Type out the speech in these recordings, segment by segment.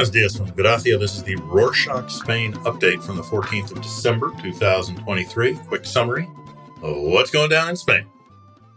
Buenos dias from Gracia. This is the Rorshok Spain update from the 14th of December, 2023. Quick summary of what's going down in Spain.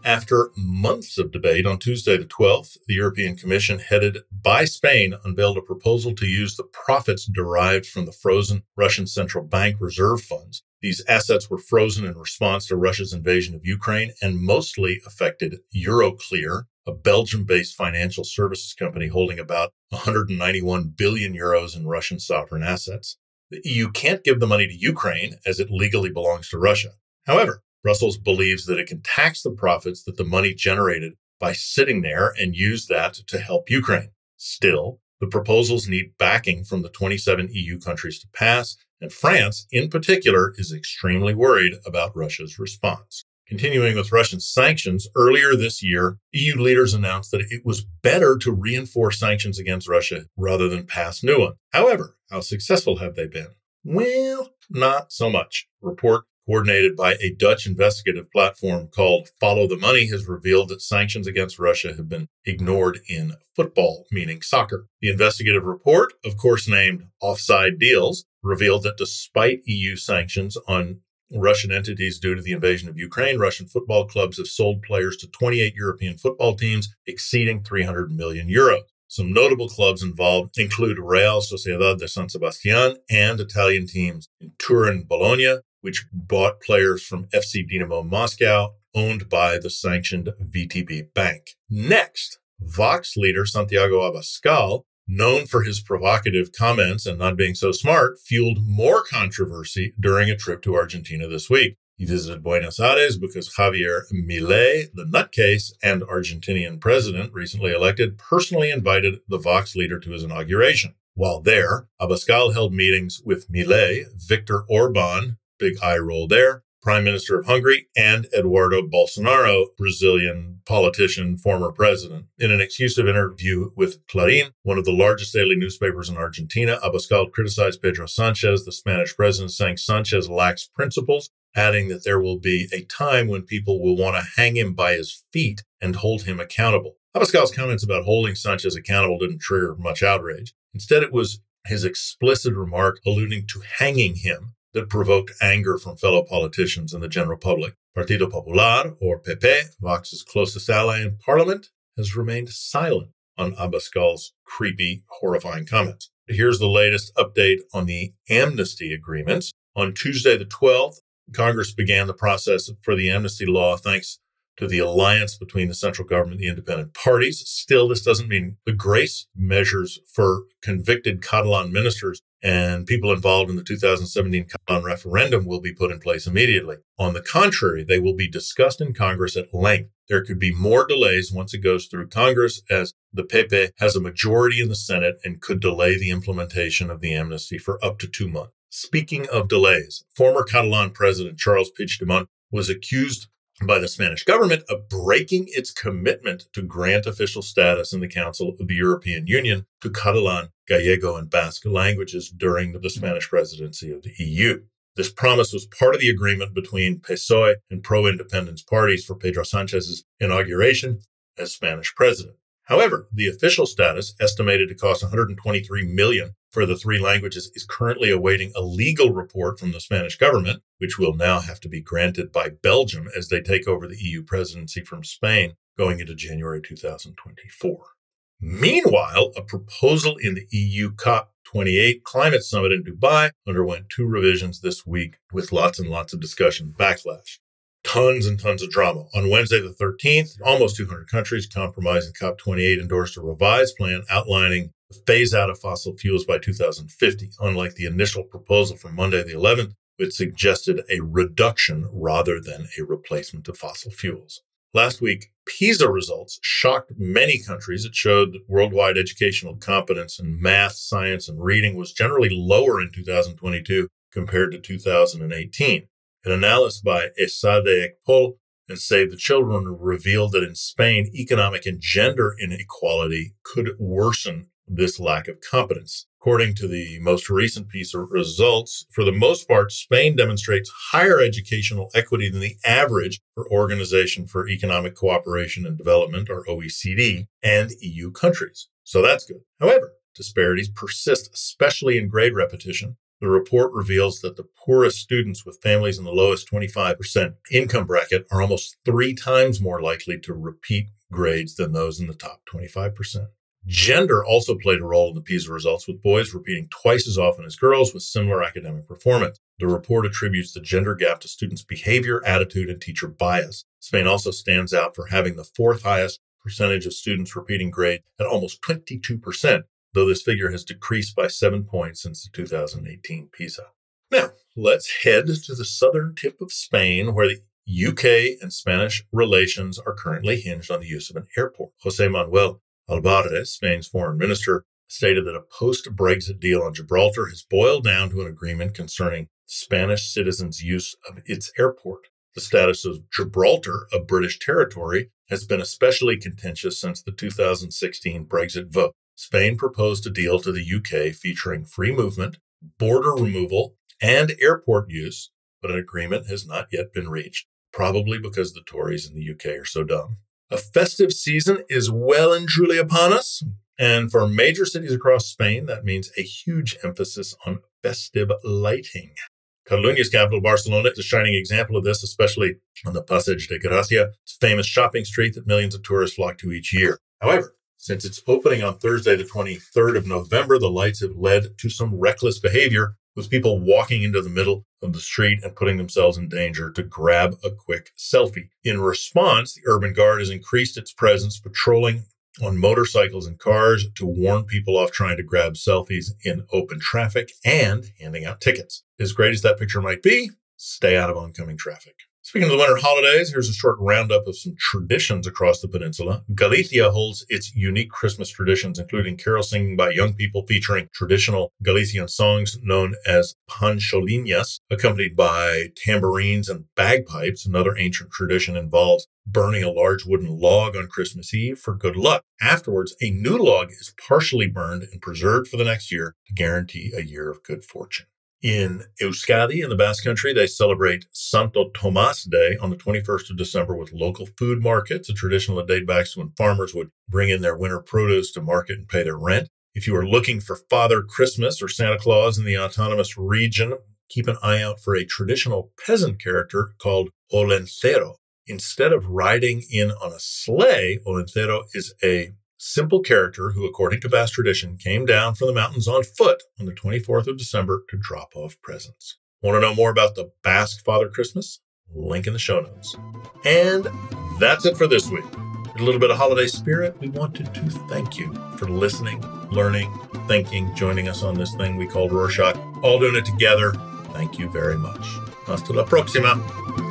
After months of debate on Tuesday, the 12th, the European Commission, headed by Spain, unveiled a proposal to use the profits derived from the frozen Russian central bank reserve funds. These assets were frozen in response to Russia's invasion of Ukraine and mostly affected Euroclear, a Belgium based financial services company holding about 191 billion euros in Russian sovereign assets. The EU can't give the money to Ukraine as it legally belongs to Russia. However, Brussels believes that it can tax the profits that the money generated by sitting there and use that to help Ukraine. Still, the proposals need backing from the 27 EU countries to pass, and France, in particular, is extremely worried about Russia's response. Continuing with Russian sanctions, earlier this year, EU leaders announced that it was better to reinforce sanctions against Russia rather than pass new ones. However, how successful have they been? Well, not so much. Report coordinated by a Dutch investigative platform called Follow the Money, has revealed that sanctions against Russia have been ignored in football, meaning soccer. The investigative report, of course named Offside Deals, revealed that despite EU sanctions on Russian entities due to the invasion of Ukraine, Russian football clubs have sold players to 28 European football teams exceeding 300 million euros. Some notable clubs involved include Real Sociedad de San Sebastian and Italian teams in Turin, Bologna, which bought players from FC Dinamo Moscow, owned by the sanctioned VTB Bank. Next, Vox leader Santiago Abascal, known for his provocative comments and not being so smart, fueled more controversy during a trip to Argentina this week. He visited Buenos Aires because Javier Milei, the nutcase and Argentinian president recently elected, personally invited the Vox leader to his inauguration. While there, Abascal held meetings with Milei, Viktor Orban, big eye roll there. Prime Minister of Hungary and Eduardo Bolsonaro, Brazilian politician, former president. In an exclusive interview with Clarín, one of the largest daily newspapers in Argentina, Abascal criticized Pedro Sanchez, the Spanish president, saying Sanchez lacks principles, adding that there will be a time when people will want to hang him by his feet and hold him accountable. Abascal's comments about holding Sanchez accountable didn't trigger much outrage. Instead, it was his explicit remark alluding to hanging him that provoked anger from fellow politicians and the general public. Partido Popular, or PP, Vox's closest ally in parliament, has remained silent on Abascal's creepy, horrifying comments. Here's the latest update on the amnesty agreements. On Tuesday, the 12th, Congress began the process for the amnesty law thanks to the alliance between the central government and the independent parties. Still, this doesn't mean the grace measures for convicted Catalan ministers and people involved in the 2017 Catalan referendum will be put in place immediately. On the contrary, they will be discussed in Congress at length. There could be more delays once it goes through Congress as the PP has a majority in the Senate and could delay the implementation of the amnesty for up to two months. Speaking of delays, former Catalan president Charles Puigdemont was accused by the Spanish government of breaking its commitment to grant official status in the Council of the European Union to Catalan, Gallego, and Basque languages during the Spanish presidency of the EU. This promise was part of the agreement between PSOE and pro independence parties for Pedro Sanchez's inauguration as Spanish president. However, the official status, estimated to cost 123 million for the three languages, is currently awaiting a legal report from the Spanish government, which will now have to be granted by Belgium as they take over the EU presidency from Spain going into January 2024. Meanwhile, a proposal in the EU COP28 climate summit in Dubai underwent two revisions this week with lots and lots of discussion backlash tons and tons of drama. On Wednesday, the 13th, almost 200 countries comprising COP28 endorsed a revised plan outlining phase out of fossil fuels by 2050. Unlike the initial proposal from Monday, the 11th, which suggested a reduction rather than a replacement of fossil fuels. Last week, PISA results shocked many countries. It showed that worldwide educational competence in math, science, and reading was generally lower in 2022 compared to 2018. An analysis by Esade EcPol and Save the Children revealed that in Spain, economic and gender inequality could worsen this lack of competence. According to the most recent PISA results, for the most part, Spain demonstrates higher educational equity than the average for Organization for Economic Cooperation and Development, or OECD, and EU countries. So that's good. However, disparities persist, especially in grade repetition. The report reveals that the poorest students with families in the lowest 25% income bracket are almost three times more likely to repeat grades than those in the top 25%. Gender also played a role in the PISA results, with boys repeating twice as often as girls with similar academic performance. The report attributes the gender gap to students' behavior, attitude, and teacher bias. Spain also stands out for having the fourth highest percentage of students repeating grade at almost 22%, though this figure has decreased by seven points since the 2018 PISA. Now, let's head to the southern tip of Spain, where the UK and Spanish relations are currently hinged on the use of an airport. Jose Manuel Albares, Spain's foreign minister, stated that a post Brexit deal on Gibraltar has boiled down to an agreement concerning Spanish citizens' use of its airport. The status of Gibraltar, a British territory, has been especially contentious since the 2016 Brexit vote. Spain proposed a deal to the UK featuring free movement, border removal, and airport use, but an agreement has not yet been reached, probably because the Tories in the UK are so dumb. A festive season is well and truly upon us. And for major cities across Spain, that means a huge emphasis on festive lighting. Catalonia's capital, Barcelona, is a shining example of this, especially on the Passeig de Gracia, its famous shopping street that millions of tourists flock to each year. However, since its opening on Thursday, the 23rd of November, the lights have led to some reckless behavior with people walking into the middle of the street and putting themselves in danger to grab a quick selfie. In response, the Urban Guard has increased its presence patrolling on motorcycles and cars to warn people off trying to grab selfies in open traffic and handing out tickets. As great as that picture might be, stay out of oncoming traffic. Speaking of the winter holidays, here's a short roundup of some traditions across the peninsula. Galicia holds its unique Christmas traditions, including carol singing by young people featuring traditional Galician songs known as panxoliñas, accompanied by tambourines and bagpipes. Another ancient tradition involves burning a large wooden log on Christmas Eve for good luck. Afterwards, a new log is partially burned and preserved for the next year to guarantee a year of good fortune. In Euskadi, in the Basque Country, they celebrate Santo Tomas Day on the 21st of December with local food markets, a tradition that dates back to when farmers would bring in their winter produce to market and pay their rent. If you are looking for Father Christmas or Santa Claus in the autonomous region, keep an eye out for a traditional peasant character called Olentzero. Instead of riding in on a sleigh, Olentzero is a simple character who, according to Basque tradition, came down from the mountains on foot on the 24th of December to drop off presents. Want to know more about the Basque Father Christmas? Link in the show notes. And that's it for this week. A little bit of holiday spirit, we wanted to thank you for listening, learning, thinking, joining us on this thing we call Rorshok, all doing it together. Thank you very much. Hasta la próxima.